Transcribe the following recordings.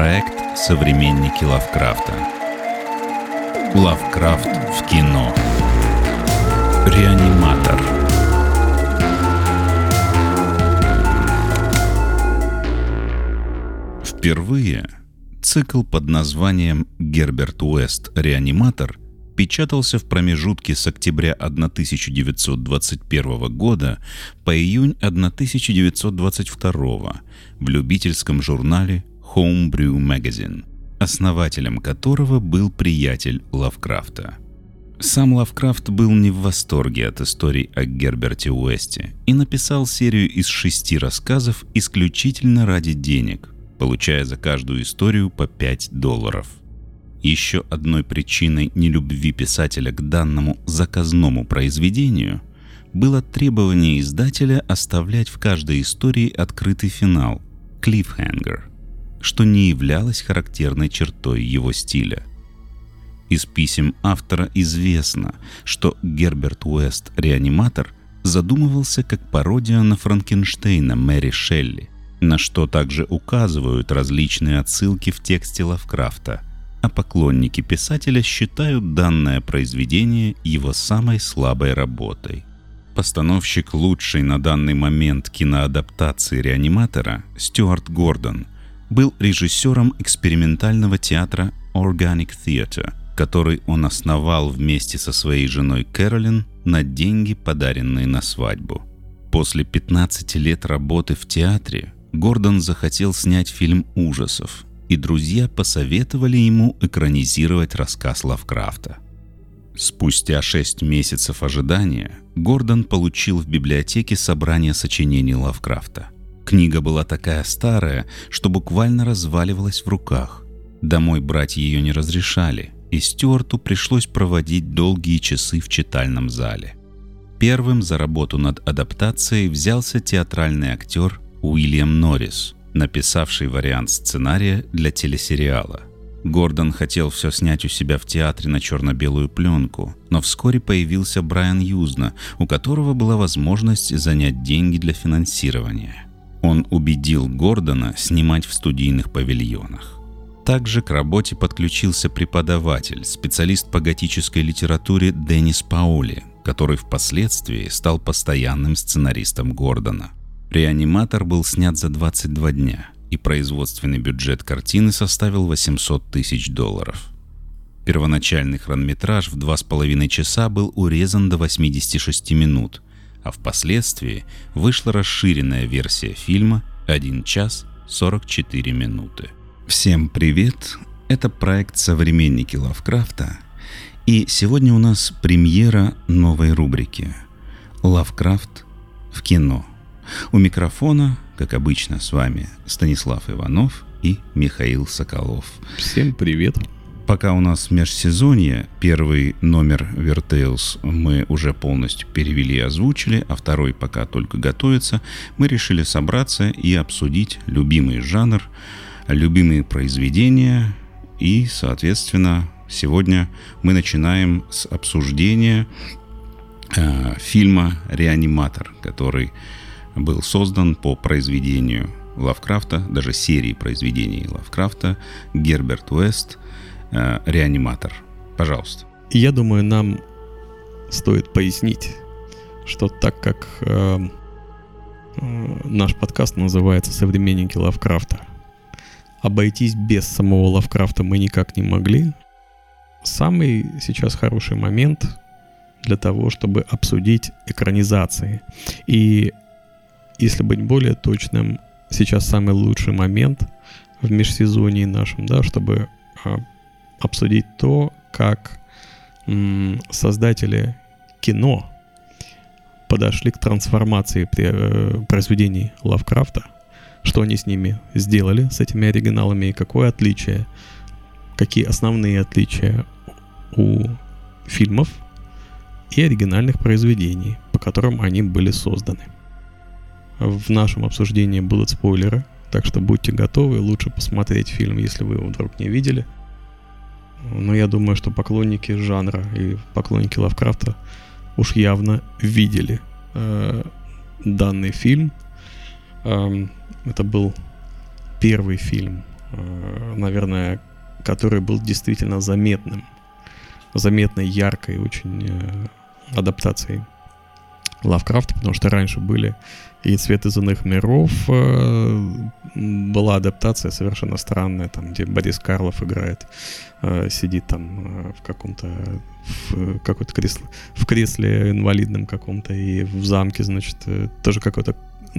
Проект «Современники Лавкрафта». Лавкрафт в кино. Реаниматор. Впервые цикл под названием «Герберт Уэст. Реаниматор» печатался в промежутке с октября 1921 года по июнь 1922 в любительском журнале Homebrew Magazine, основателем которого был приятель Лавкрафта. Сам Лавкрафт был не в восторге от историй о Герберте Уэсте и написал серию из шести рассказов исключительно ради денег, получая за каждую историю по 5 долларов. Еще одной причиной нелюбви писателя к данному заказному произведению было требование издателя оставлять в каждой истории открытый финал – клиффхенгер, что не являлось характерной чертой его стиля. Из писем автора известно, что Герберт Уэст «Реаниматор» задумывался как пародия на Франкенштейна Мэри Шелли, на что также указывают различные отсылки в тексте Лавкрафта – а поклонники писателя считают данное произведение его самой слабой работой. Постановщик лучшей на данный момент киноадаптации «Реаниматора» Стюарт Гордон был режиссером экспериментального театра Organic Theatre, который он основал вместе со своей женой Кэролин на деньги, подаренные на свадьбу. После 15 лет работы в театре Гордон захотел снять фильм ужасов – и друзья посоветовали ему экранизировать рассказ Лавкрафта. Спустя шесть месяцев ожидания Гордон получил в библиотеке собрание сочинений Лавкрафта. Книга была такая старая, что буквально разваливалась в руках. Домой брать ее не разрешали, и Стюарту пришлось проводить долгие часы в читальном зале. Первым за работу над адаптацией взялся театральный актер Уильям Норрис – написавший вариант сценария для телесериала. Гордон хотел все снять у себя в театре на черно-белую пленку, но вскоре появился Брайан Юзна, у которого была возможность занять деньги для финансирования. Он убедил Гордона снимать в студийных павильонах. Также к работе подключился преподаватель, специалист по готической литературе Деннис Паули, который впоследствии стал постоянным сценаристом Гордона. Реаниматор был снят за 22 дня, и производственный бюджет картины составил 800 тысяч долларов. Первоначальный хронометраж в 2,5 часа был урезан до 86 минут, а впоследствии вышла расширенная версия фильма 1 час 44 минуты. Всем привет! Это проект «Современники Лавкрафта», и сегодня у нас премьера новой рубрики «Лавкрафт в кино». У микрофона, как обычно, с вами Станислав Иванов и Михаил Соколов. Всем привет! Пока у нас межсезонье, первый номер Vertales мы уже полностью перевели и озвучили, а второй пока только готовится, мы решили собраться и обсудить любимый жанр, любимые произведения. И, соответственно, сегодня мы начинаем с обсуждения э, фильма «Реаниматор», который был создан по произведению Лавкрафта, даже серии произведений Лавкрафта, Герберт Уэст, э, «Реаниматор». Пожалуйста. Я думаю, нам стоит пояснить, что так как э, э, наш подкаст называется «Современники Лавкрафта», обойтись без самого Лавкрафта мы никак не могли. Самый сейчас хороший момент для того, чтобы обсудить экранизации. И если быть более точным, сейчас самый лучший момент в межсезонье нашем, да, чтобы а, обсудить то, как создатели кино подошли к трансформации при, э, произведений Лавкрафта, что они с ними сделали, с этими оригиналами, и какое отличие, какие основные отличия у фильмов и оригинальных произведений, по которым они были созданы. В нашем обсуждении будут спойлеры, так что будьте готовы, лучше посмотреть фильм, если вы его вдруг не видели. Но я думаю, что поклонники жанра и поклонники Лавкрафта уж явно видели э, данный фильм. Э, это был первый фильм э, наверное, который был действительно заметным, заметной, яркой очень э, адаптацией Лавкрафта, потому что раньше были и «Цвет из иных миров», э, была адаптация совершенно странная, там, где Борис Карлов играет, э, сидит там в каком-то, в какой-то кресле, в кресле инвалидном каком-то, и в замке, значит, тоже какой-то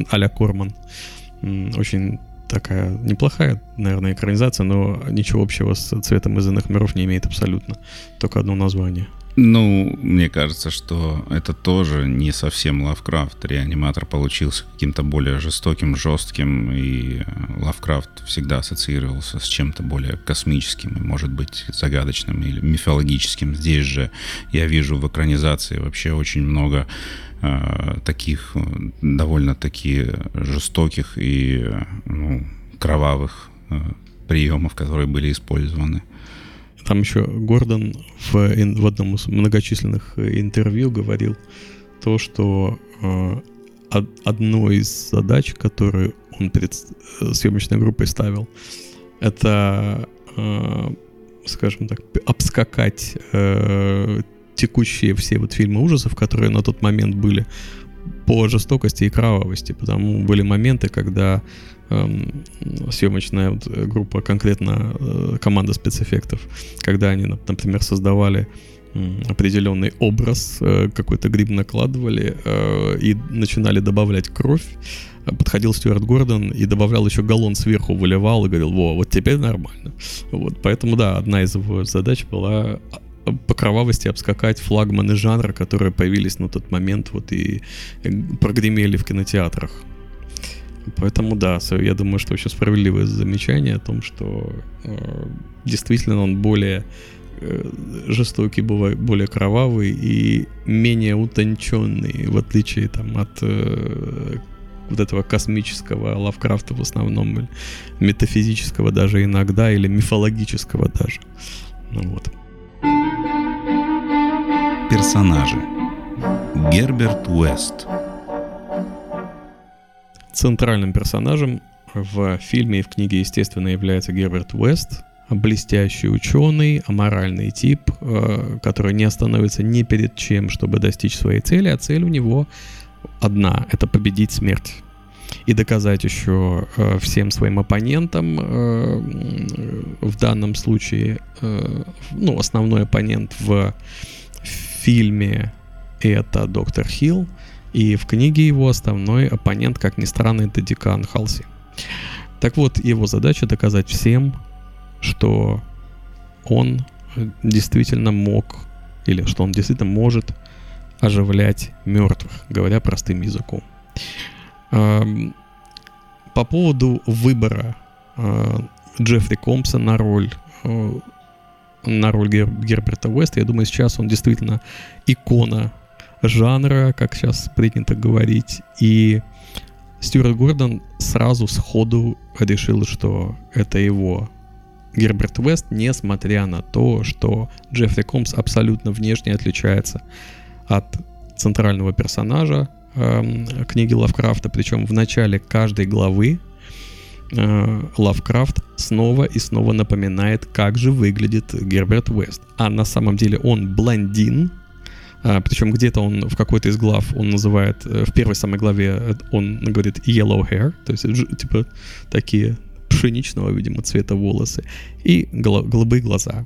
а-ля Корман. Очень такая неплохая, наверное, экранизация, но ничего общего с цветом из иных миров не имеет абсолютно. Только одно название. Ну, мне кажется, что это тоже не совсем Лавкрафт. Реаниматор получился каким-то более жестоким, жестким, и Лавкрафт всегда ассоциировался с чем-то более космическим, может быть, загадочным или мифологическим. Здесь же я вижу в экранизации вообще очень много э, таких довольно-таки жестоких и ну, кровавых э, приемов, которые были использованы. Там еще Гордон в, в одном из многочисленных э, интервью говорил то, что э, одной из задач, которую он перед э, съемочной группой ставил, это, э, скажем так, обскакать э, текущие все вот фильмы ужасов, которые на тот момент были по жестокости и кровавости, потому были моменты, когда съемочная вот группа, конкретно э, команда спецэффектов, когда они, например, создавали определенный образ, э, какой-то гриб накладывали э, и начинали добавлять кровь, подходил Стюарт Гордон и добавлял еще галлон сверху, выливал и говорил, во, вот теперь нормально. Вот, поэтому, да, одна из его задач была по кровавости обскакать флагманы жанра, которые появились на тот момент вот и прогремели в кинотеатрах. Поэтому да, я думаю, что очень справедливое замечание о том, что э, действительно он более э, жестокий, более кровавый и менее утонченный, в отличие там от э, вот этого космического Лавкрафта в основном, метафизического даже иногда, или мифологического даже. Ну вот. Персонажи. Герберт Уэст. Центральным персонажем в фильме и в книге, естественно, является Герберт Уэст, блестящий ученый, аморальный тип, э, который не остановится ни перед чем, чтобы достичь своей цели, а цель у него одна — это победить смерть и доказать еще э, всем своим оппонентам, э, в данном случае, э, ну, основной оппонент в фильме это доктор Хилл, и в книге его основной оппонент, как ни странно, это Декан Халси. Так вот, его задача доказать всем, что он действительно мог, или что он действительно может оживлять мертвых, говоря простым языком. По поводу выбора а, Джеффри Компса на роль а, на роль Гер, Герберта Уэста. Я думаю, сейчас он действительно икона жанра, как сейчас принято говорить. И Стюарт Гордон сразу сходу решил, что это его Герберт Уэст, несмотря на то, что Джеффри Комс абсолютно внешне отличается от центрального персонажа э, книги Лавкрафта, причем в начале каждой главы э, Лавкрафт снова и снова напоминает, как же выглядит Герберт Уэст. А на самом деле он блондин, причем где-то он в какой-то из глав он называет, э, в первой самой главе э, он говорит yellow hair, то есть типа такие пшеничного, видимо, цвета волосы и голубые глаза.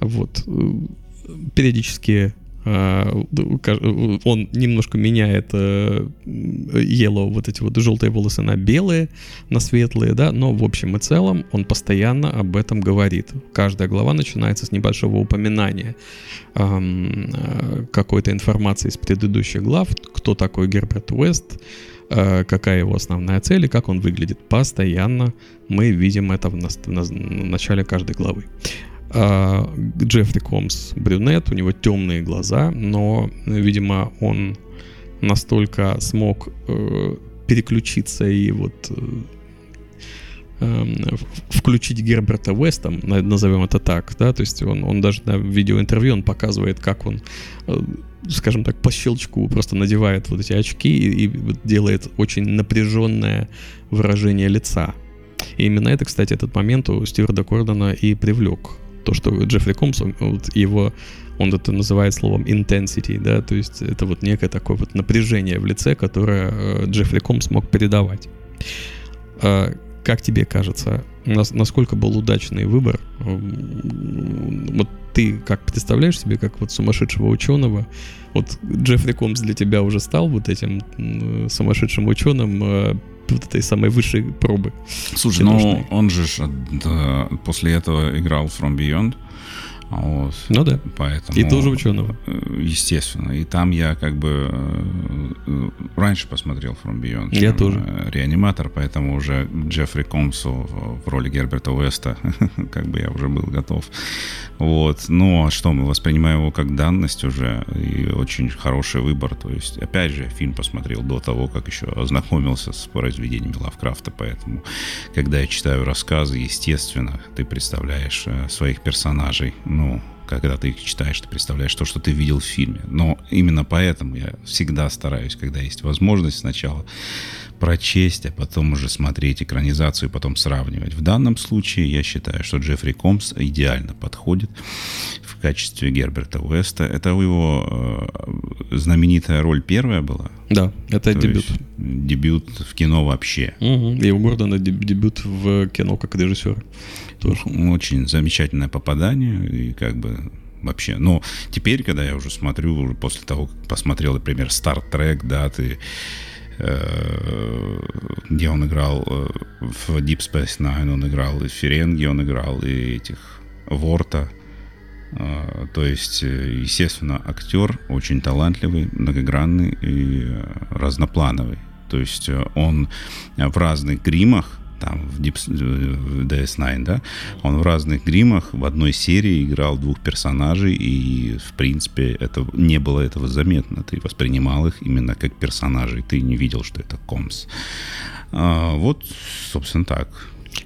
Вот. Э, периодически а, он немножко меняет э, yellow, вот эти вот желтые волосы на белые, на светлые, да, но в общем и целом он постоянно об этом говорит. Каждая глава начинается с небольшого упоминания э, какой-то информации из предыдущих глав, кто такой Герберт Уэст, э, какая его основная цель и как он выглядит. Постоянно мы видим это в, начале каждой главы. А, Джеффри Комс брюнет, у него темные глаза, но, видимо, он настолько смог э, переключиться и вот э, э, включить Герберта Уэста, назовем это так, да, то есть он, он даже на видеоинтервью он показывает, как он, э, скажем так, по щелчку просто надевает вот эти очки и, и делает очень напряженное выражение лица. И именно это, кстати, этот момент у Стюарда Кордона и привлек. То, что Джеффри Комс, вот его, он это называет словом intensity, да, то есть это вот некое такое вот напряжение в лице, которое э, Джеффри Комс мог передавать. А, как тебе кажется, насколько был удачный выбор? Вот ты как представляешь себе, как вот сумасшедшего ученого, вот Джеффри Комс для тебя уже стал вот этим сумасшедшим ученым э, вот этой самой высшей пробы. Слушай, ну он же да, после этого играл From Beyond. Вот. Ну да. Поэтому, и тоже ученого. Э, естественно. И там я как бы э, раньше посмотрел From Beyond. Я тоже. Э, реаниматор, поэтому уже Джеффри Комсу в роли Герберта Уэста, как бы я уже был готов. Вот. Ну, а что, мы воспринимаем его как данность уже, и очень хороший выбор. То есть, опять же, фильм посмотрел до того, как еще ознакомился с произведениями Лавкрафта, поэтому, когда я читаю рассказы, естественно, ты представляешь своих персонажей, ну, ну, когда ты их читаешь, ты представляешь то, что ты видел в фильме. Но именно поэтому я всегда стараюсь, когда есть возможность, сначала прочесть, а потом уже смотреть экранизацию и потом сравнивать. В данном случае я считаю, что Джеффри Комс идеально подходит качестве Герберта Уэста. Это его э, знаменитая роль первая была. Да, это дебют. Дебют в кино вообще. Угу. И у Гордона дебют в кино как режиссер тоже. Очень замечательное попадание, и как бы вообще. Но теперь, когда я уже смотрю, уже после того, как посмотрел, например, Star Trek, да, ты э, где он играл э, в Deep Space Nine, он играл и Ференги, он играл и этих Ворта. Э, то есть, естественно, актер очень талантливый, многогранный и разноплановый. То есть он в разных гримах там в, Deep, в DS9, да, он в разных гримах в одной серии играл двух персонажей, и, в принципе, это не было этого заметно. Ты воспринимал их именно как персонажей, ты не видел, что это Комс. А, вот, собственно, так.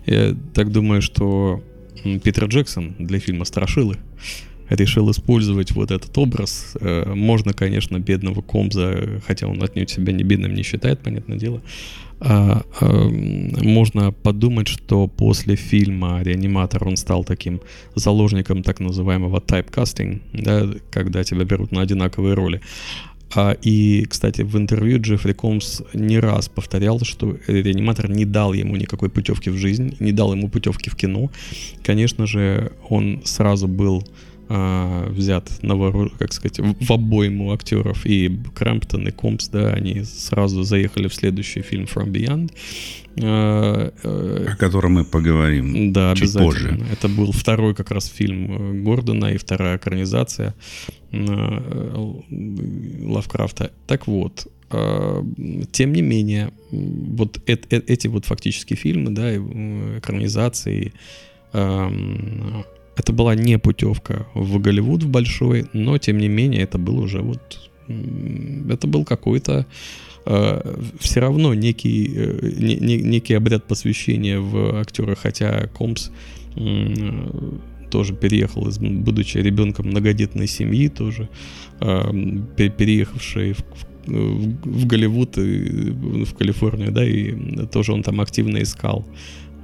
Я так думаю, что Питер Джексон для фильма «Страшилы» решил использовать вот этот образ. Э, можно, конечно, бедного Комза, хотя он отнюдь себя не бедным не считает, понятное дело, а, а, можно подумать, что после фильма «Реаниматор» он стал таким заложником так называемого тайпкастинг, да, когда тебя берут на одинаковые роли. А, и, кстати, в интервью Джеффри Комс не раз повторял, что реаниматор не дал ему никакой путевки в жизнь, не дал ему путевки в кино. Конечно же, он сразу был а, взят на вору, как сказать, в обойму актеров. И Крэмптон, и Компс, да, они сразу заехали в следующий фильм From Beyond. А, э, О котором мы поговорим да, чуть позже. Это был второй как раз фильм э, Гордона и вторая экранизация э, Лавкрафта. Так вот, тем не менее, вот эти вот фактически фильмы, да, экранизации, это была не путевка в Голливуд в большой, но тем не менее это был уже вот... Это был какой-то э, все равно некий, э, не, не, некий обряд посвящения в актера, хотя Комс э, тоже переехал, из, будучи ребенком многодетной семьи, тоже э, переехавший в, в, в Голливуд и в Калифорнию, да, и тоже он там активно искал,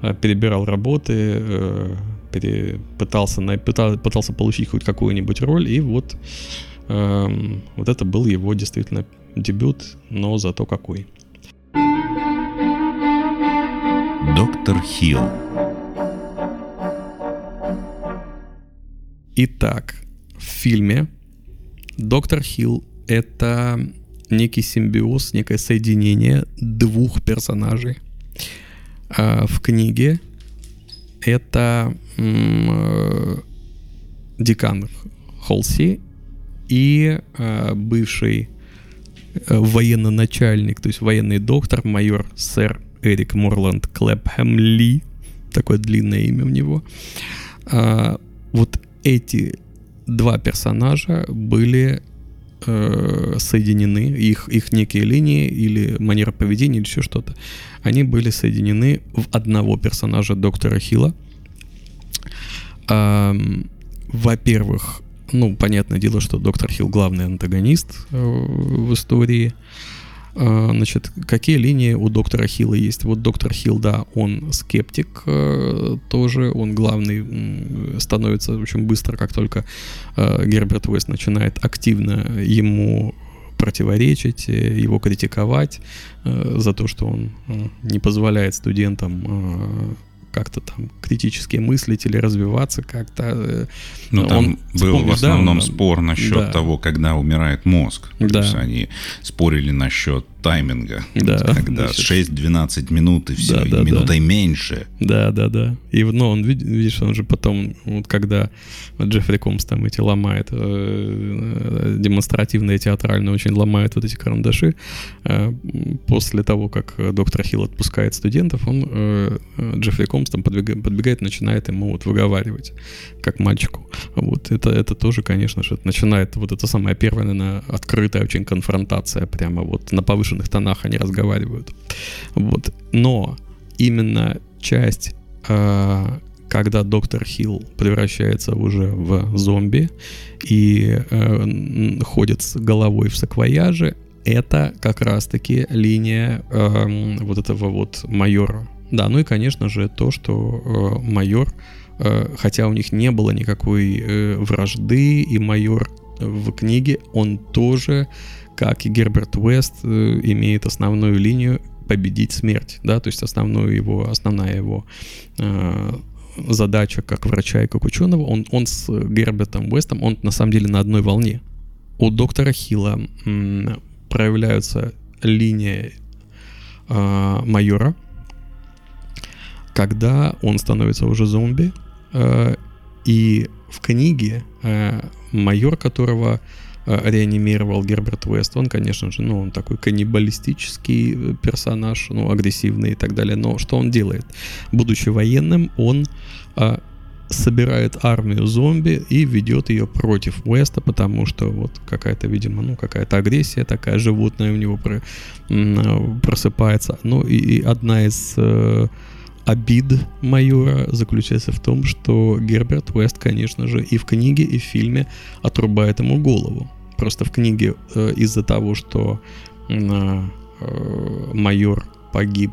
э, перебирал работы, э, пере, пытался, на, пытался, пытался получить хоть какую-нибудь роль, и вот, эм, вот это был его действительно дебют, но зато какой. Доктор Хилл Итак, в фильме Доктор Хилл — это некий симбиоз, некое соединение двух персонажей. А в книге это э, декан Холси и э, бывший э, военно-начальник, то есть военный доктор, майор сэр Эрик Морланд Клэпхэм Ли, такое длинное имя у него. А, вот эти два персонажа были э, соединены, их, их некие линии или манера поведения или еще что-то, они были соединены в одного персонажа доктора Хилла. Эм, во-первых, ну, понятное дело, что доктор Хилл главный антагонист э, в истории. А, значит, какие линии у доктора Хилла есть? Вот доктор Хилл, да, он скептик э, тоже, он главный становится очень быстро, как только э, Герберт Уэст начинает активно ему противоречить, э, его критиковать за то, что он не позволяет студентам как-то там критически мыслить или развиваться как-то. Э, ну, там Он, был в основном да, спор насчет да. того, когда умирает мозг. Да. То есть они спорили насчет тайминга. Да. Когда 6-12 минут и все, да, да, и минутой да. меньше. Да, да, да. И ну, он, видишь, он же потом, вот когда Джеффри Комс там эти ломает, э, демонстративно и театрально очень ломает вот эти карандаши, э, после того, как доктор Хилл отпускает студентов, он, э, Джеффри Комс там подбегает, подбегает начинает ему вот выговаривать, как мальчику. Вот это, это тоже, конечно же, начинает вот это самая первая, наверное, открытая очень конфронтация прямо вот на повышенном повышенных тонах они разговаривают. Вот. Но именно часть, э, когда доктор Хилл превращается уже в зомби и э, ходит с головой в саквояже, это как раз-таки линия э, вот этого вот майора. Да, ну и, конечно же, то, что майор, хотя у них не было никакой э, вражды, и майор в книге, он тоже как и Герберт Уэст э, имеет основную линию победить смерть, да, то есть основную его, основная его э, задача как врача и как ученого, он, он с Гербертом Уэстом, он на самом деле на одной волне. У доктора Хилла м, проявляются линии э, майора, когда он становится уже зомби, э, и в книге э, майор, которого Э, реанимировал Герберт Уэст, он, конечно же, ну, он такой каннибалистический э, персонаж, ну, агрессивный и так далее. Но что он делает? Будучи военным, он а, собирает армию зомби и ведет ее против Уэста, потому что вот какая-то, видимо, ну, какая-то агрессия такая животная у него про, просыпается. Ну, и, и одна из э, обид майора заключается в том, что Герберт Уэст, конечно же, и в книге, и в фильме отрубает ему голову. Просто в книге э, из-за того, что э, э, майор погиб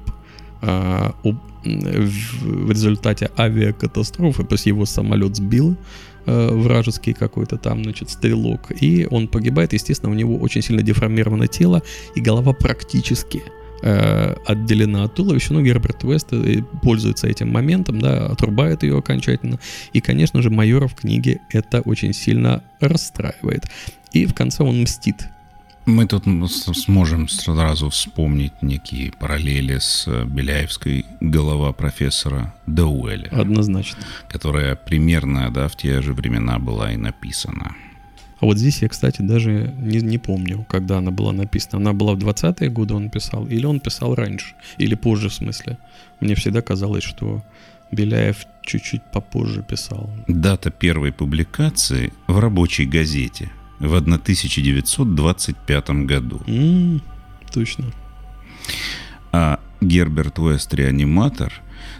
э, в, в результате авиакатастрофы, то есть его самолет сбил э, вражеский какой-то там, значит, стрелок, и он погибает, естественно, у него очень сильно деформировано тело, и голова практически э, отделена от туловища, но Герберт Уэст э, пользуется этим моментом, да, отрубает ее окончательно. И, конечно же, майора в книге это очень сильно расстраивает. И в конце он мстит мы тут сможем сразу вспомнить некие параллели с э, Беляевской голова профессора Дауэля. Однозначно. Которая примерно да, в те же времена была и написана. А вот здесь я, кстати, даже не, не помню, когда она была написана. Она была в 20-е годы он писал, или он писал раньше, или позже в смысле. Мне всегда казалось, что Беляев чуть-чуть попозже писал. Дата первой публикации в рабочей газете в 1925 году. Mm, точно. А Герберт Уэст «Реаниматор»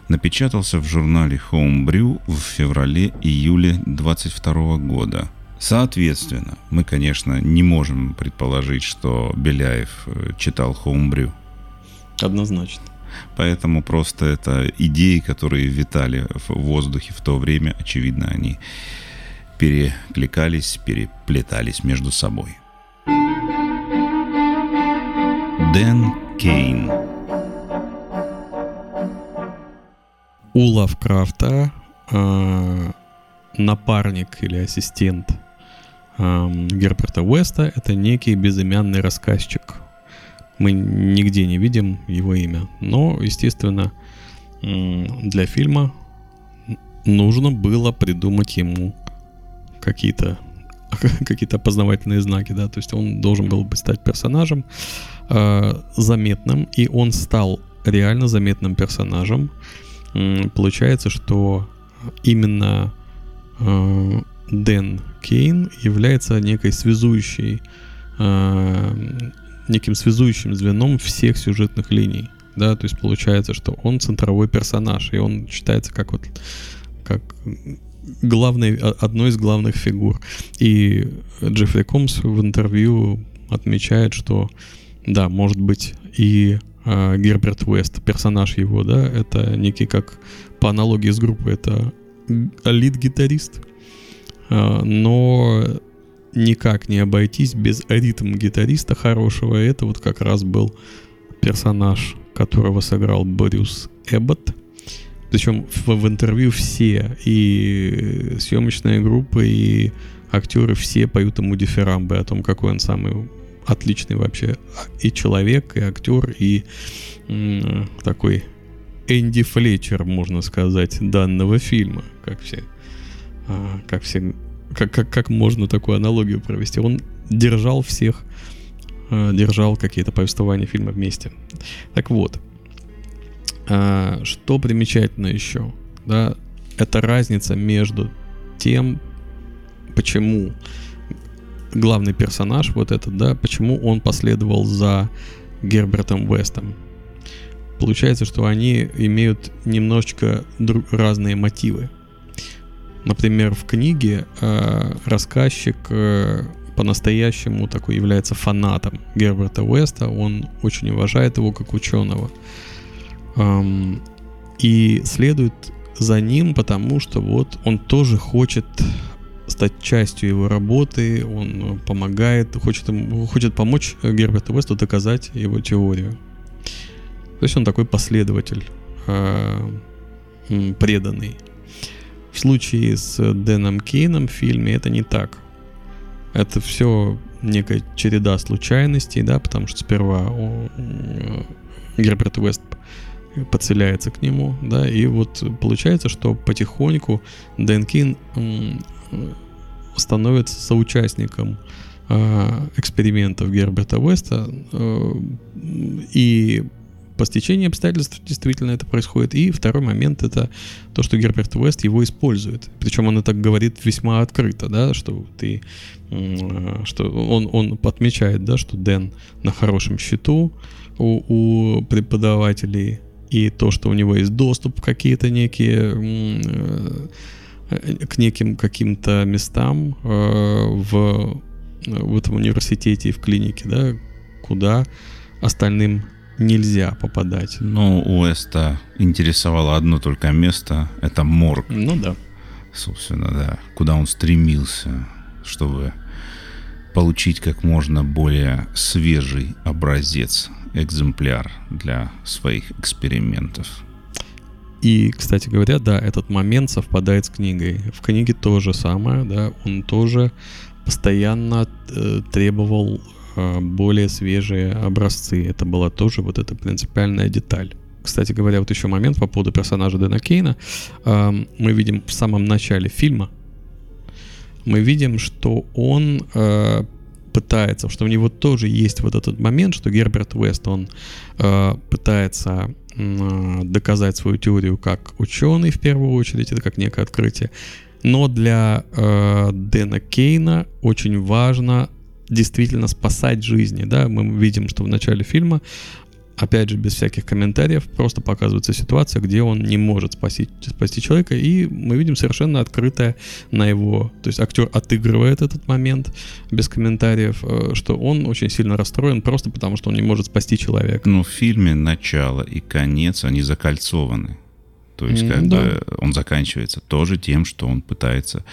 напечатался в журнале Homebrew в феврале-июле 22 года – Соответственно, мы, конечно, не можем предположить, что Беляев э, читал Хоумбрю. Однозначно. Поэтому просто это идеи, которые витали в воздухе в то время, очевидно, они перекликались, переплетались между собой. Дэн Кейн У Лавкрафта э, напарник или ассистент Герберта Уэста это некий безымянный рассказчик. Мы нигде не видим его имя. Но, естественно, для фильма нужно было придумать ему какие-то какие-то опознавательные знаки, да, то есть он должен был бы стать персонажем э, заметным, и он стал реально заметным персонажем. Получается, что именно э, Дэн Кейн является некой связующей, э, неким связующим звеном всех сюжетных линий. Да, то есть получается, что он центровой персонаж, и он считается как вот как главной, одной из главных фигур. И Джеффри Комс в интервью отмечает, что Да, может быть, и э, Герберт Уэст, персонаж его, да, это некий, как по аналогии с группой, это лид-гитарист. Э, но никак не обойтись без ритм-гитариста хорошего. Это вот как раз был персонаж, которого сыграл Борис Эббот. Причем в, в интервью все, и съемочная группа, и актеры все поют ему дифирамбы о том, какой он самый отличный вообще и человек, и актер, и м- такой Энди Флетчер, можно сказать, данного фильма, как все, а, как все, как, как, как можно такую аналогию провести. Он держал всех, а, держал какие-то повествования фильма вместе. Так вот, а, что примечательно еще, да, это разница между тем, почему главный персонаж, вот этот, да, почему он последовал за Гербертом Вестом. Получается, что они имеют немножечко друг, разные мотивы. Например, в книге э, рассказчик э, по-настоящему такой является фанатом Герберта Уэста. Он очень уважает его как ученого эм, и следует за ним, потому что вот он тоже хочет стать частью его работы, он помогает, хочет, хочет помочь Герберту Весту доказать его теорию. То есть он такой последователь, э, преданный. В случае с Дэном Кейном в фильме это не так. Это все некая череда случайностей, да, потому что сперва он, Герберт Уэст подселяется к нему, да, и вот получается, что потихоньку Дэн Кин становится соучастником э, экспериментов Герберта Уэста, э, и по стечению обстоятельств действительно это происходит. И второй момент это то, что Герберт Уэст его использует. Причем он это говорит весьма открыто, да, что ты, что он, он отмечает, да, что Дэн на хорошем счету у, у преподавателей, и то, что у него есть доступ в какие-то некие э, к неким каким-то местам э, в, в этом университете и в клинике, да, куда остальным нельзя попадать. Ну, у Эста интересовало одно только место, это морг. Ну да. Собственно, да. Куда он стремился, чтобы получить как можно более свежий образец, экземпляр для своих экспериментов. И, кстати говоря, да, этот момент совпадает с книгой. В книге то же самое, да, он тоже постоянно э, требовал более свежие образцы. Это была тоже вот эта принципиальная деталь. Кстати говоря, вот еще момент по поводу персонажа Дэна Кейна. Э, мы видим в самом начале фильма, мы видим, что он э, пытается, что у него тоже есть вот этот момент, что Герберт Уэст, он э, пытается э, доказать свою теорию как ученый в первую очередь, это как некое открытие. Но для э, Дэна Кейна очень важно действительно спасать жизни, да, мы видим, что в начале фильма опять же, без всяких комментариев, просто показывается ситуация, где он не может спасти, спасти человека, и мы видим совершенно открытое на его... То есть актер отыгрывает этот момент без комментариев, э, что он очень сильно расстроен просто потому, что он не может спасти человека. Ну, в фильме начало и конец, они закольцованы. То есть, как да. бы он заканчивается тоже тем, что он пытается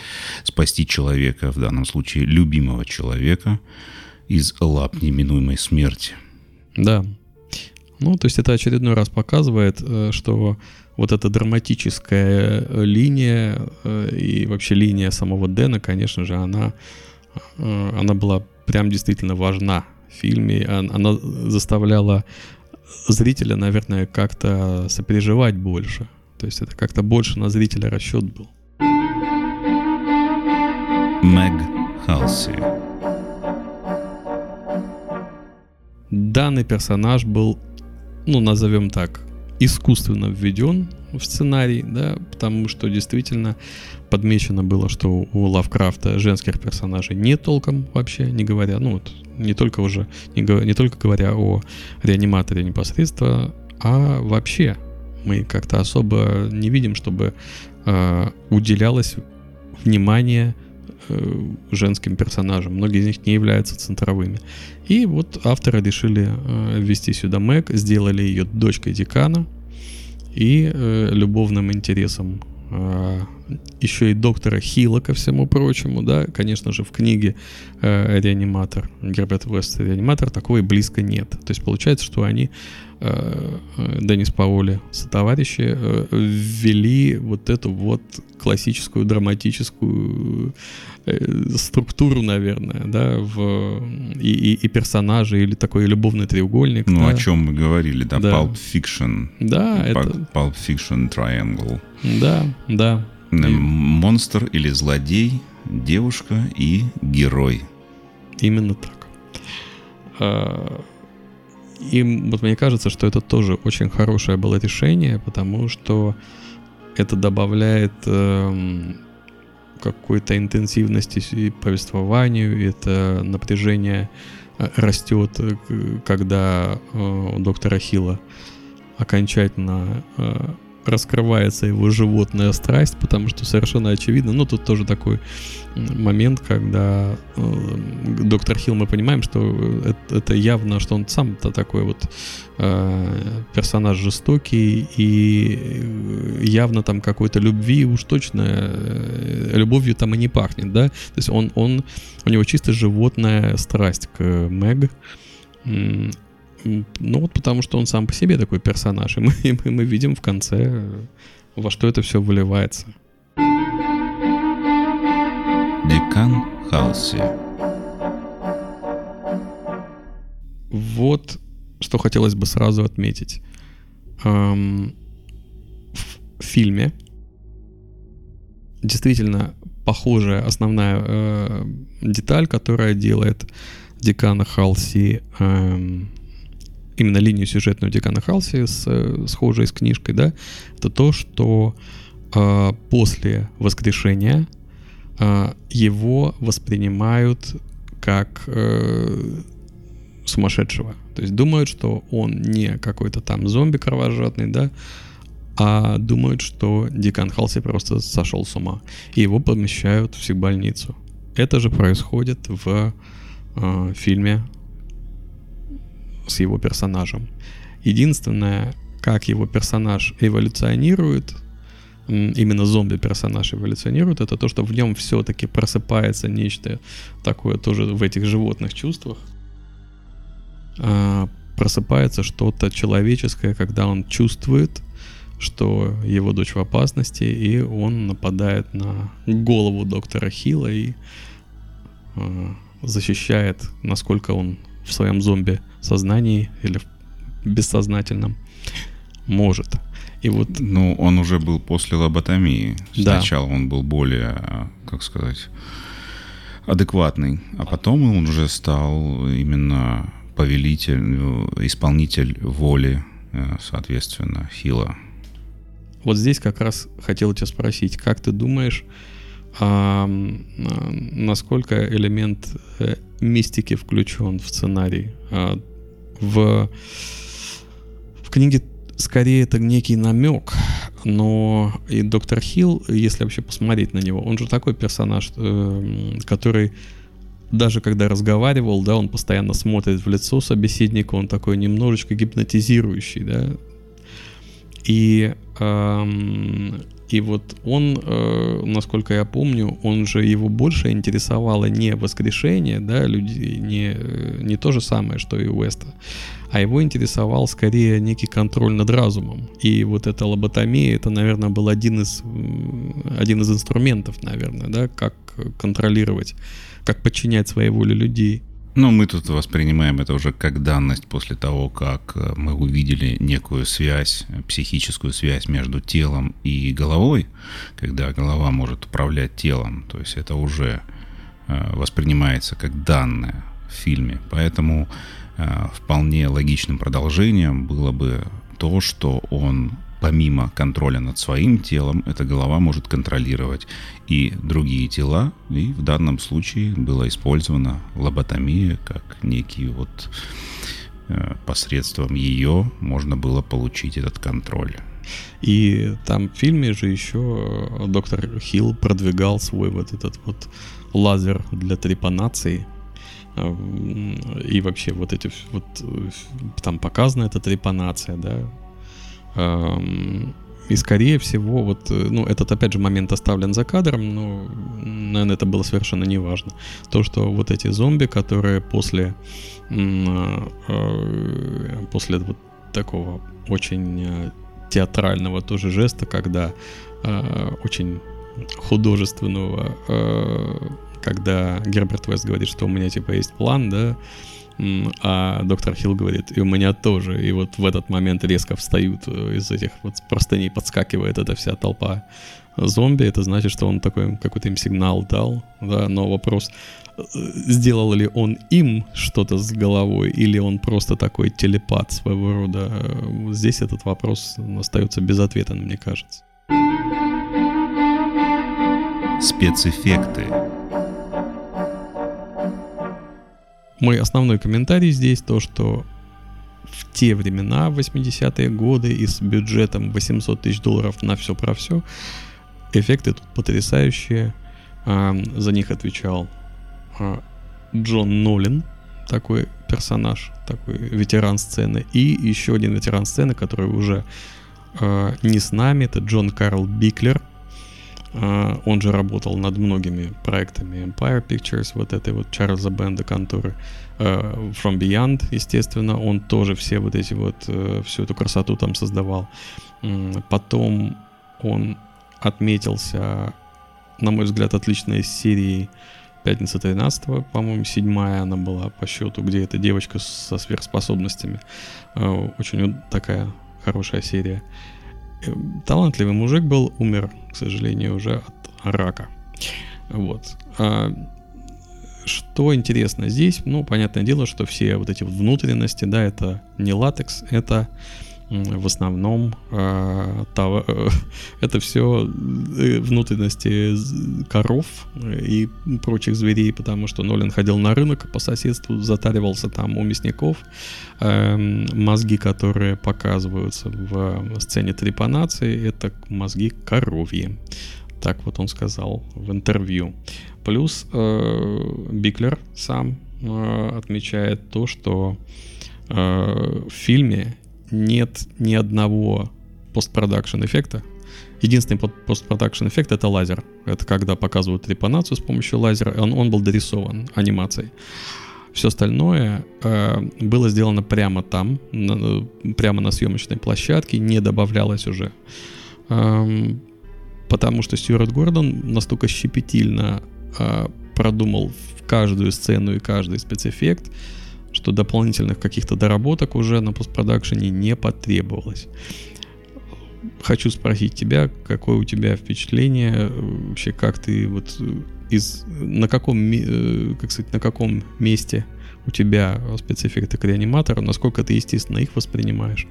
спасти человека, в данном случае любимого человека, из лап неминуемой смерти. Да. Ну, то есть это очередной раз показывает, э, что вот эта драматическая э, линия э, и вообще линия самого Дэна, конечно же, она, она была прям действительно важна в фильме. Она заставляла зрителя, наверное, как-то сопереживать больше. То есть это как-то больше на зрителя расчет был. Мэг Халси. Данный персонаж был ну, назовем так, искусственно введен в сценарий, да, потому что действительно подмечено было, что у Лавкрафта женских персонажей не толком вообще, не говоря, ну вот, не только уже, не, не только говоря о реаниматоре непосредственно, а вообще мы как-то особо не видим, чтобы э, уделялось внимание э, женским персонажам. Многие из них не являются центровыми. И вот авторы решили э, ввести сюда Мэг, сделали ее дочкой декана и э, любовным интересом еще и доктора Хила ко всему прочему, да, конечно же, в книге э, «Реаниматор», Герберт Вест «Реаниматор» такого и близко нет. То есть получается, что они Э, э, Денис Паоли товарищи э, ввели вот эту вот классическую драматическую структуру, наверное, да, в и, и, и персонажи или такой любовный треугольник. Ну, да. о чем мы говорили, да, да. Pulp Fiction. Да, Pulp, это... Pulp Fiction Triangle. Да, да. Монстр или злодей, девушка и герой. Именно так. А, и вот мне кажется, что это тоже очень хорошее было решение, потому что это добавляет э, какой-то интенсивности повествованию, это напряжение э, растет, э, когда э, у доктора Хила окончательно раскрывается его животная страсть, потому что совершенно очевидно, ну тут тоже такой момент, когда э, доктор Хилл, мы понимаем, что это, это явно, что он сам-то такой вот э, персонаж жестокий, и явно там какой-то любви уж точно, э, любовью там и не пахнет, да, то есть он, он, у него чисто животная страсть к Мэг, ну вот потому что он сам по себе такой персонаж, и мы, и мы, мы видим в конце, во что это все выливается. Декан Халси. Вот что хотелось бы сразу отметить. Эм, в фильме действительно похожая основная э, деталь, которая делает декана Халси эм, именно линию сюжетную Декана Халси с, э, схожей с книжкой, да, это то, что э, после воскрешения э, его воспринимают как э, сумасшедшего. То есть думают, что он не какой-то там зомби кровожадный, да, а думают, что Декан Халси просто сошел с ума. И его помещают в психбольницу. Это же происходит в э, фильме с его персонажем. Единственное, как его персонаж эволюционирует, именно зомби-персонаж эволюционирует, это то, что в нем все-таки просыпается нечто такое тоже в этих животных чувствах. А, просыпается что-то человеческое, когда он чувствует, что его дочь в опасности, и он нападает на голову доктора Хилла и а, защищает, насколько он в своем зомби-сознании или в бессознательном может. И вот... Ну, он уже был после лоботомии. Сначала да. он был более, как сказать, адекватный, а потом он уже стал именно повелитель, ну, исполнитель воли, э, соответственно, Хила. Вот здесь как раз хотел тебя спросить, как ты думаешь, а, насколько элемент э, мистики включен в сценарий. А, в, в книге скорее это некий намек, но и доктор Хилл, если вообще посмотреть на него, он же такой персонаж, э, который даже когда разговаривал, да, он постоянно смотрит в лицо собеседника, он такой немножечко гипнотизирующий, да. И эм, и вот он, э, насколько я помню, он же его больше интересовало не воскрешение, да, люди, не, не то же самое, что и Уэста, а его интересовал скорее некий контроль над разумом. И вот эта лоботомия, это, наверное, был один из, один из инструментов, наверное, да, как контролировать, как подчинять своей воле людей. Но мы тут воспринимаем это уже как данность после того, как э, мы увидели некую связь, психическую связь между телом и головой, когда голова может управлять телом. То есть это уже э, воспринимается как данное в фильме. Поэтому э, вполне логичным продолжением было бы то, что он помимо контроля над своим телом, эта голова может контролировать и другие тела. И в данном случае была использована лоботомия как некий вот э, посредством ее можно было получить этот контроль. И там в фильме же еще доктор Хилл продвигал свой вот этот вот лазер для трепанации. И вообще вот эти вот там показана эта трепанация, да. И скорее всего, вот, ну, этот опять же момент оставлен за кадром, но, наверное, это было совершенно неважно. То, что вот эти зомби, которые после, после вот такого очень э, театрального тоже жеста, когда очень художественного, когда Герберт Вест говорит, что у меня типа есть план, да, а доктор Хилл говорит, и у меня тоже. И вот в этот момент резко встают э, из этих вот простыней, подскакивает эта вся толпа зомби. Это значит, что он такой какой-то им сигнал дал. Да, но вопрос, э, сделал ли он им что-то с головой, или он просто такой телепат своего рода. Здесь этот вопрос остается без ответа, мне кажется. Спецэффекты. Мой основной комментарий здесь то, что в те времена, 80-е годы, и с бюджетом 800 тысяч долларов на все про все, эффекты тут потрясающие. А, за них отвечал а, Джон Нолин, такой персонаж, такой ветеран сцены, и еще один ветеран сцены, который уже а, не с нами, это Джон Карл Биклер – он же работал над многими проектами Empire Pictures, вот этой вот Чарльза Бенда конторы. А, From Beyond, естественно, он тоже все вот эти вот, э, всю эту красоту там создавал. Потом он отметился, на мой взгляд, отличной серией Пятница 13 по-моему, седьмая она была по счету, где эта девочка со сверхспособностями. Очень такая хорошая серия. Талантливый мужик был, умер, к сожалению, уже от рака. Вот. А что интересно здесь? Ну, понятное дело, что все вот эти внутренности, да, это не латекс, это в основном э, э, это все э, внутренности коров и прочих зверей, потому что Нолин ходил на рынок по соседству, затаривался там у мясников. Э, мозги, которые показываются в сцене трепанации, это мозги коровьи. Так вот он сказал в интервью. Плюс э, Биклер сам отмечает то, что в фильме нет ни одного постпродакшн эффекта. Единственный постпродакшн эффект это лазер. Это когда показывают трепанацию с помощью лазера, он, он был дорисован анимацией. Все остальное э, было сделано прямо там, на, прямо на съемочной площадке, не добавлялось уже. Эм, потому что Стюарт Гордон настолько щепетильно э, продумал каждую сцену и каждый спецэффект, что дополнительных каких-то доработок уже на постпродакшене не потребовалось. Хочу спросить тебя, какое у тебя впечатление, вообще как ты вот из на каком э, как сказать на каком месте у тебя спецэффекты к реаниматору, насколько ты естественно их воспринимаешь?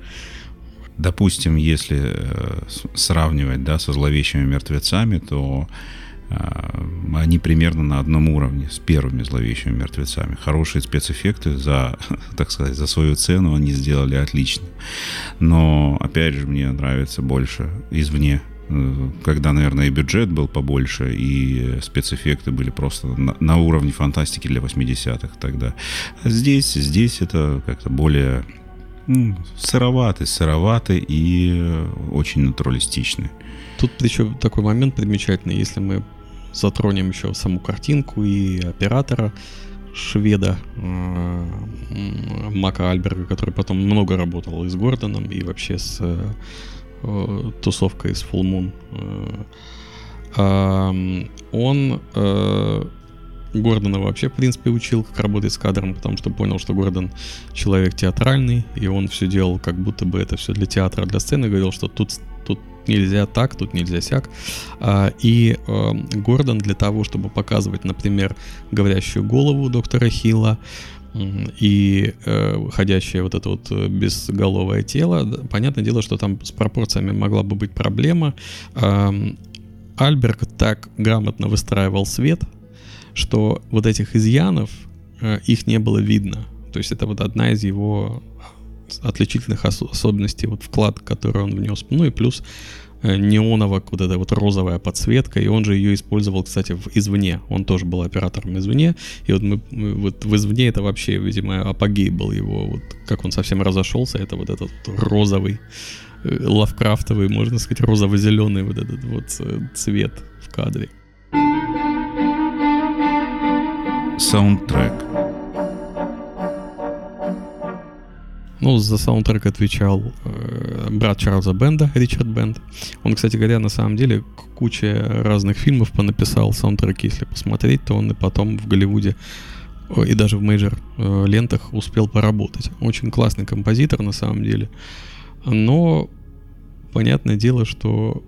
Допустим, если э, сравнивать да, со зловещими мертвецами, то они примерно на одном уровне с первыми зловещими мертвецами. Хорошие спецэффекты за, так сказать, за свою цену они сделали отлично. Но, опять же, мне нравится больше извне э, когда, наверное, и бюджет был побольше, и спецэффекты были просто на, на уровне фантастики для 80-х тогда. А здесь, здесь это как-то более ну, сыроватый, сыроватый и очень натуралистичный. Тут еще такой момент примечательный, если мы затронем еще саму картинку и оператора шведа э, Мака Альберга, который потом много работал и с Гордоном, и вообще с э, тусовкой с Full Moon. Э, он Гордона вообще, в принципе, учил, как работать с кадром, потому что понял, что Гордон человек театральный, и он все делал, как будто бы это все для театра, для сцены, говорил, что тут, нельзя так, тут нельзя сяк. А, и эм, Гордон для того, чтобы показывать, например, говорящую голову доктора Хилла, и э, ходящее вот это вот э, безголовое тело, понятное дело, что там с пропорциями могла бы быть проблема. Э, Альберг так грамотно выстраивал свет, что вот этих изъянов, э, их не было видно. То есть это вот одна из его отличительных ос- особенностей, вот вклад, который он внес. Ну и плюс э, неоновая вот эта вот розовая подсветка, и он же ее использовал, кстати, в, извне. Он тоже был оператором извне, и вот мы, мы вот в извне это вообще, видимо, апогей был его, вот как он совсем разошелся, это вот этот розовый, э, лавкрафтовый, можно сказать, розово-зеленый вот этот вот э, цвет в кадре. Саундтрек. Ну, за саундтрек отвечал э, брат Чарльза Бенда, Ричард Бенд. Он, кстати говоря, на самом деле куча разных фильмов понаписал саундтреки. Если посмотреть, то он и потом в Голливуде и даже в major э, лентах успел поработать. Очень классный композитор на самом деле. Но понятное дело, что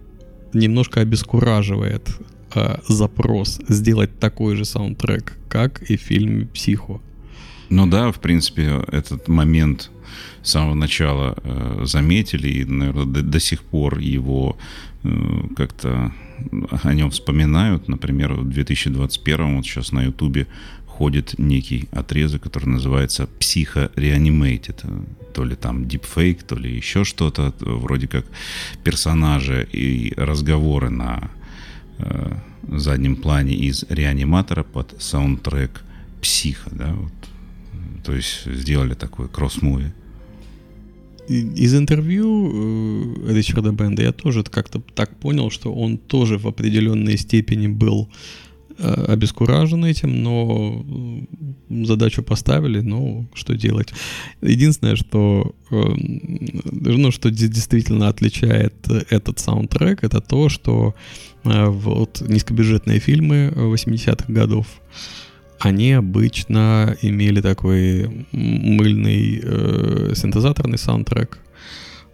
немножко обескураживает э, запрос сделать такой же саундтрек, как и в фильме «Психо». Ну да, в принципе, этот момент с самого начала э, заметили, и, наверное, до, до сих пор его э, как-то о нем вспоминают. Например, в 2021 вот сейчас на Ютубе ходит некий отрезок, который называется «Психо Reanimated». То ли там deepfake, то ли еще что-то. Вроде как персонажи и разговоры на э, заднем плане из реаниматора под саундтрек «Психо». Да, вот. То есть сделали такой кросс-муви. Из интервью э, Ричарда Бенда я тоже как-то так понял, что он тоже в определенной степени был э, обескуражен этим, но задачу поставили, ну, что делать. Единственное, что, э, ну, что действительно отличает этот саундтрек, это то, что вот низкобюджетные фильмы 80-х годов, они обычно имели такой мыльный э, синтезаторный саундтрек.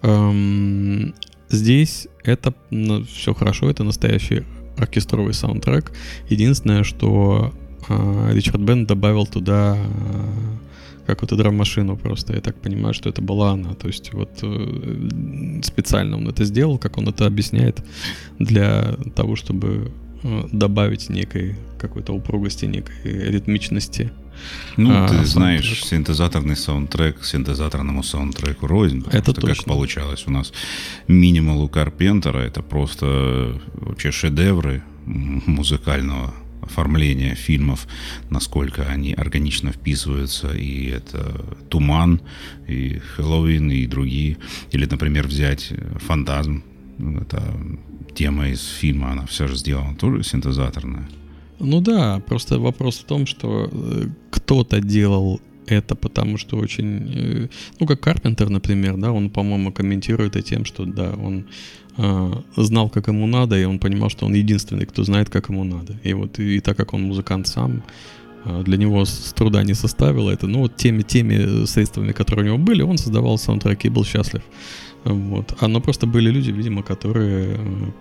Эм, здесь это ну, все хорошо, это настоящий оркестровый саундтрек. Единственное, что э, Ричард Бен добавил туда э, какую-то драм-машину просто. Я так понимаю, что это была она. То есть вот э, специально он это сделал, как он это объясняет, для того, чтобы добавить некой какой-то упругости, некой ритмичности. Ну, а, ты знаешь, саундтреку. синтезаторный саундтрек синтезаторному саундтреку рознь. Это что точно. Как получалось у нас минимал у Карпентера, это просто вообще шедевры музыкального оформления фильмов, насколько они органично вписываются, и это «Туман», и «Хэллоуин», и другие. Или, например, взять «Фантазм», это тема из фильма, она все же сделана тоже синтезаторная. Ну да, просто вопрос в том, что э, кто-то делал это потому что очень... Э, ну, как Карпентер, например, да, он, по-моему, комментирует это тем, что, да, он э, знал, как ему надо, и он понимал, что он единственный, кто знает, как ему надо. И вот, и, и так как он музыкант сам, э, для него с труда не составило это, ну, вот теми, теми средствами, которые у него были, он создавал саундтреки и был счастлив. Вот. А но просто были люди, видимо, которые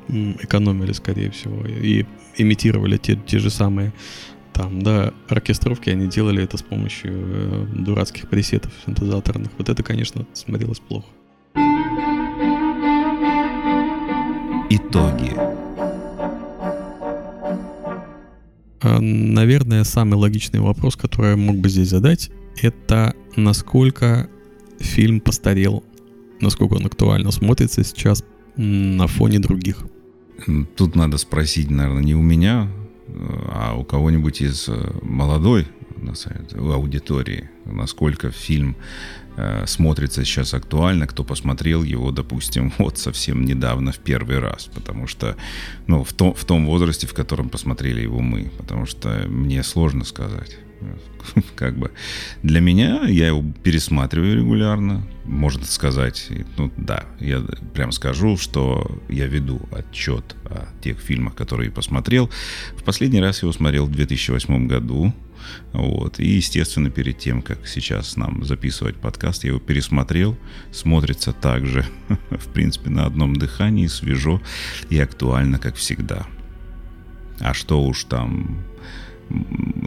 экономили, скорее всего, и имитировали те, те же самые там, да, оркестровки, они делали это с помощью э, дурацких пресетов синтезаторных. Вот это, конечно, смотрелось плохо. Итоги. А, наверное, самый логичный вопрос, который я мог бы здесь задать, это насколько фильм постарел насколько он актуально смотрится сейчас на фоне других. Тут надо спросить, наверное, не у меня, а у кого-нибудь из э, молодой аудитории, насколько фильм э, смотрится сейчас актуально, кто посмотрел его, допустим, вот совсем недавно в первый раз, потому что, ну, в том, в том возрасте, в котором посмотрели его мы, потому что мне сложно сказать. как бы для меня, я его пересматриваю регулярно, можно сказать, ну да, я прям скажу, что я веду отчет о тех фильмах, которые посмотрел. В последний раз я его смотрел в 2008 году, вот. И, естественно, перед тем, как сейчас нам записывать подкаст, я его пересмотрел. Смотрится так же, в принципе, на одном дыхании, свежо и актуально, как всегда. А что уж там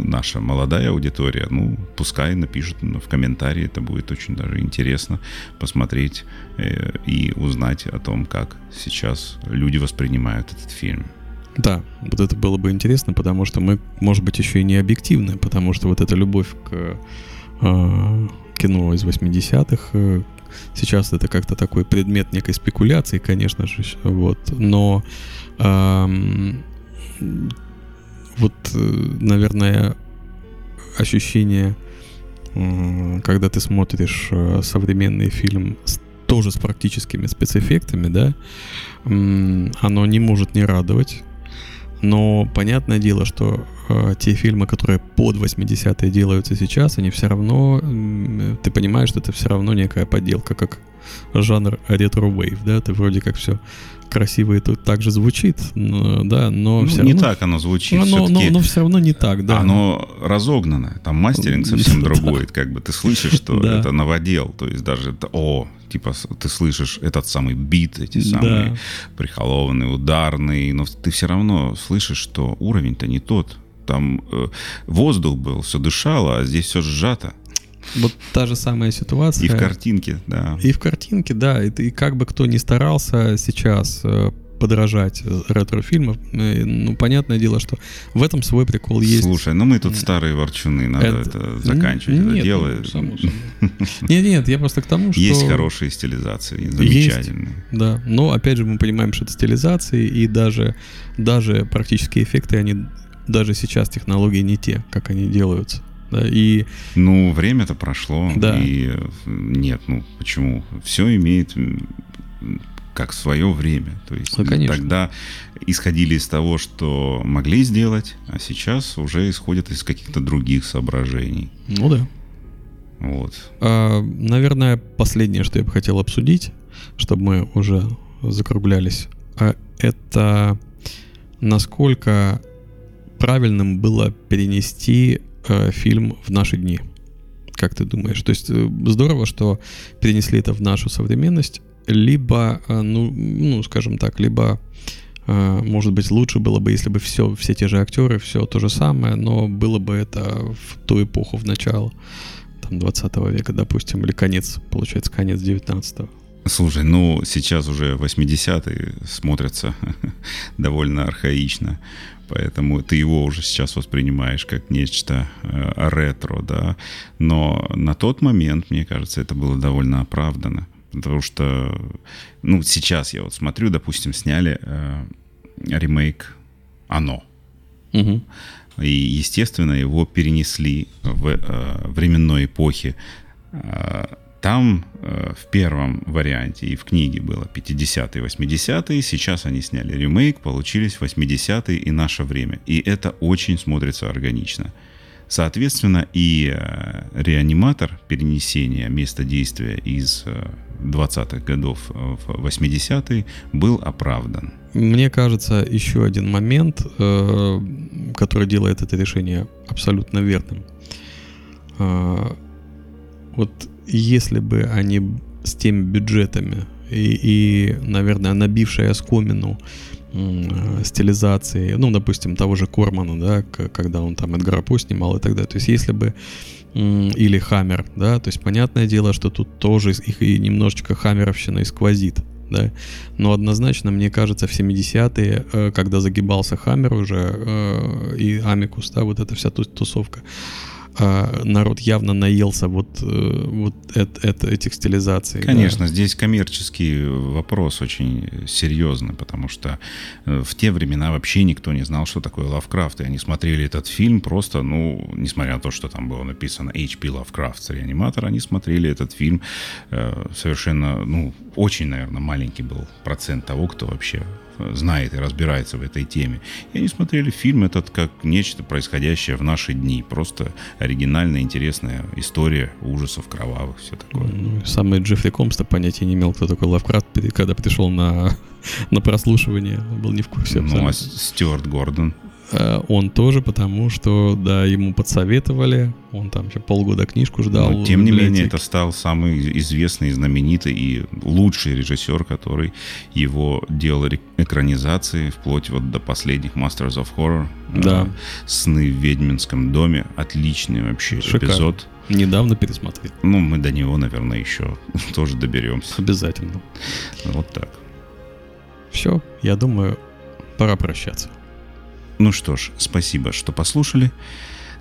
наша молодая аудитория, ну, пускай напишут в комментарии, это будет очень даже интересно посмотреть э, и узнать о том, как сейчас люди воспринимают этот фильм. Да, вот это было бы интересно, потому что мы, может быть, еще и не объективны, потому что вот эта любовь к э, кино из 80-х, э, сейчас это как-то такой предмет некой спекуляции, конечно же, вот, но эм, вот, наверное, ощущение, когда ты смотришь э, современный фильм тоже с практическими спецэффектами, да, оно не может не радовать. Но понятное дело, что э, те фильмы, которые под 80-е делаются сейчас, они все равно, э, ты понимаешь, что это все равно некая подделка, как жанр retrowave, да, ты вроде как все красиво и тут так же звучит, да, но ну, все не равно... так оно звучит. Но, но, но, но все равно не так, да. Оно разогнано, там мастеринг совсем другой, как бы ты слышишь, что это новодел, то есть даже это, о, типа ты слышишь этот самый бит, эти самые Да. прихолованные, ударные, но ты все равно слышишь, что уровень-то не тот. Там э, воздух был, все дышало, а здесь все сжато. Вот та же самая ситуация. И в картинке, да. И в картинке, да, и, и как бы кто ни старался сейчас э, подражать э, ретро-фильмам, э, ну, понятное дело, что в этом свой прикол есть. Слушай, ну мы тут старые ворчуны, надо Это- это, заканчивать это нет, дело. ну, само собой. Нет, нет, я просто к тому, что... Есть хорошие стилизации, замечательные. Да, но опять же мы понимаем, что это стилизации, и даже, даже практические эффекты, они даже сейчас технологии не те, как они делаются. Да, и Ну, время-то прошло, Да. и нет, ну почему? Все имеет как свое время. То есть Ну, конечно. тогда исходили из того, что могли сделать, а сейчас уже исходят из каких-то других соображений. ну да. Вот. А, наверное, последнее, что я бы хотел обсудить, чтобы мы уже закруглялись, а, это насколько правильным было перенести э, фильм в наши дни. Как ты думаешь? То есть э, здорово, что перенесли это в нашу современность, либо, э, ну, ну скажем так, либо э, может быть, лучше было бы, если бы все, все те же актеры, все то же самое, но было бы это в ту эпоху, в начало там, 20 века, допустим, или конец, получается, конец 19 Слушай, ну сейчас уже 80-е смотрятся довольно архаично, поэтому ты его уже сейчас воспринимаешь как нечто э, ретро, да. Но на тот момент, мне кажется, это было довольно оправдано, потому что, ну, сейчас я вот смотрю, допустим, сняли э, ремейк «Оно», Угу. и, естественно, его перенесли в э, временной эпохе. Э, Там э, в первом варианте и в книге было 50-е, 80-е. Сейчас они сняли ремейк, получились 80-е и наше время. И это очень смотрится органично. Соответственно, и э, реаниматор перенесения места действия из э, 20-х годов в 80-е был оправдан. Мне кажется, еще один момент, э, который делает это решение абсолютно верным. Э, Вот если бы они с теми бюджетами и, и наверное, набившие оскомину м, э, стилизации, ну, допустим, того же Кормана, да, когда он там Эдгара По снимал и так далее. То есть, если бы или Хаммер, да, то есть понятное дело, что тут тоже их и немножечко хаммеровщина сквозит, да, но однозначно, мне кажется, в 70-е, э, когда загибался Хаммер уже э, и Амикус, да, вот эта вся ту- тусовка, э, народ явно наелся вот, э, вот эт- эт- этих стилизаций. да. Конечно, здесь коммерческий вопрос очень серьезный, потому что э, в те времена вообще никто не знал, что такое Лавкрафт, и они смотрели этот фильм просто, ну, несмотря на то, что там было написано H.P. Лавкрафт, реаниматор, они смотрели этот фильм э, совершенно, ну, очень, наверное, маленький был процент того, кто вообще знает и разбирается в этой теме. И они смотрели фильм этот как нечто происходящее в наши дни. Просто оригинальная, интересная история ужасов, кровавых, все такое. Ну, Самый Джеффри Комс-то понятия не имел, кто такой Лавкрафт, когда пришел на, на прослушивание, был не в курсе Ну, а абсолютно. Стюарт Гордон. Э, Он тоже, потому что, да, ему подсоветовали, он там еще полгода книжку ждал. Но, тем не менее, это стал самый известный, знаменитый и лучший режиссер, который его делал экранизации вплоть вот до последних Masters of Horror. Да. Э, Сны в ведьминском доме. Отличный вообще Шикарно. эпизод. Недавно пересмотрел. Ну, мы до него, наверное, еще тоже доберемся. Обязательно. Вот так. Все, я думаю, пора прощаться. Ну что ж, спасибо, что послушали.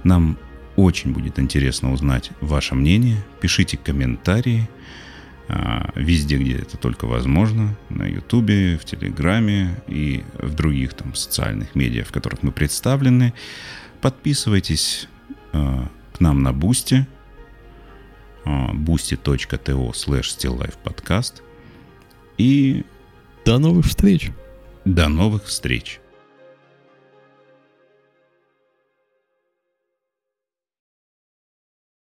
Нам очень будет интересно узнать ваше мнение. Пишите комментарии. а, везде, где это только возможно, на Ютубе, в Телеграме и в других там социальных медиа, в которых мы представлены. Подписывайтесь а, к нам на Бусти, boosty.to slash podcast. И до новых встреч. До новых встреч.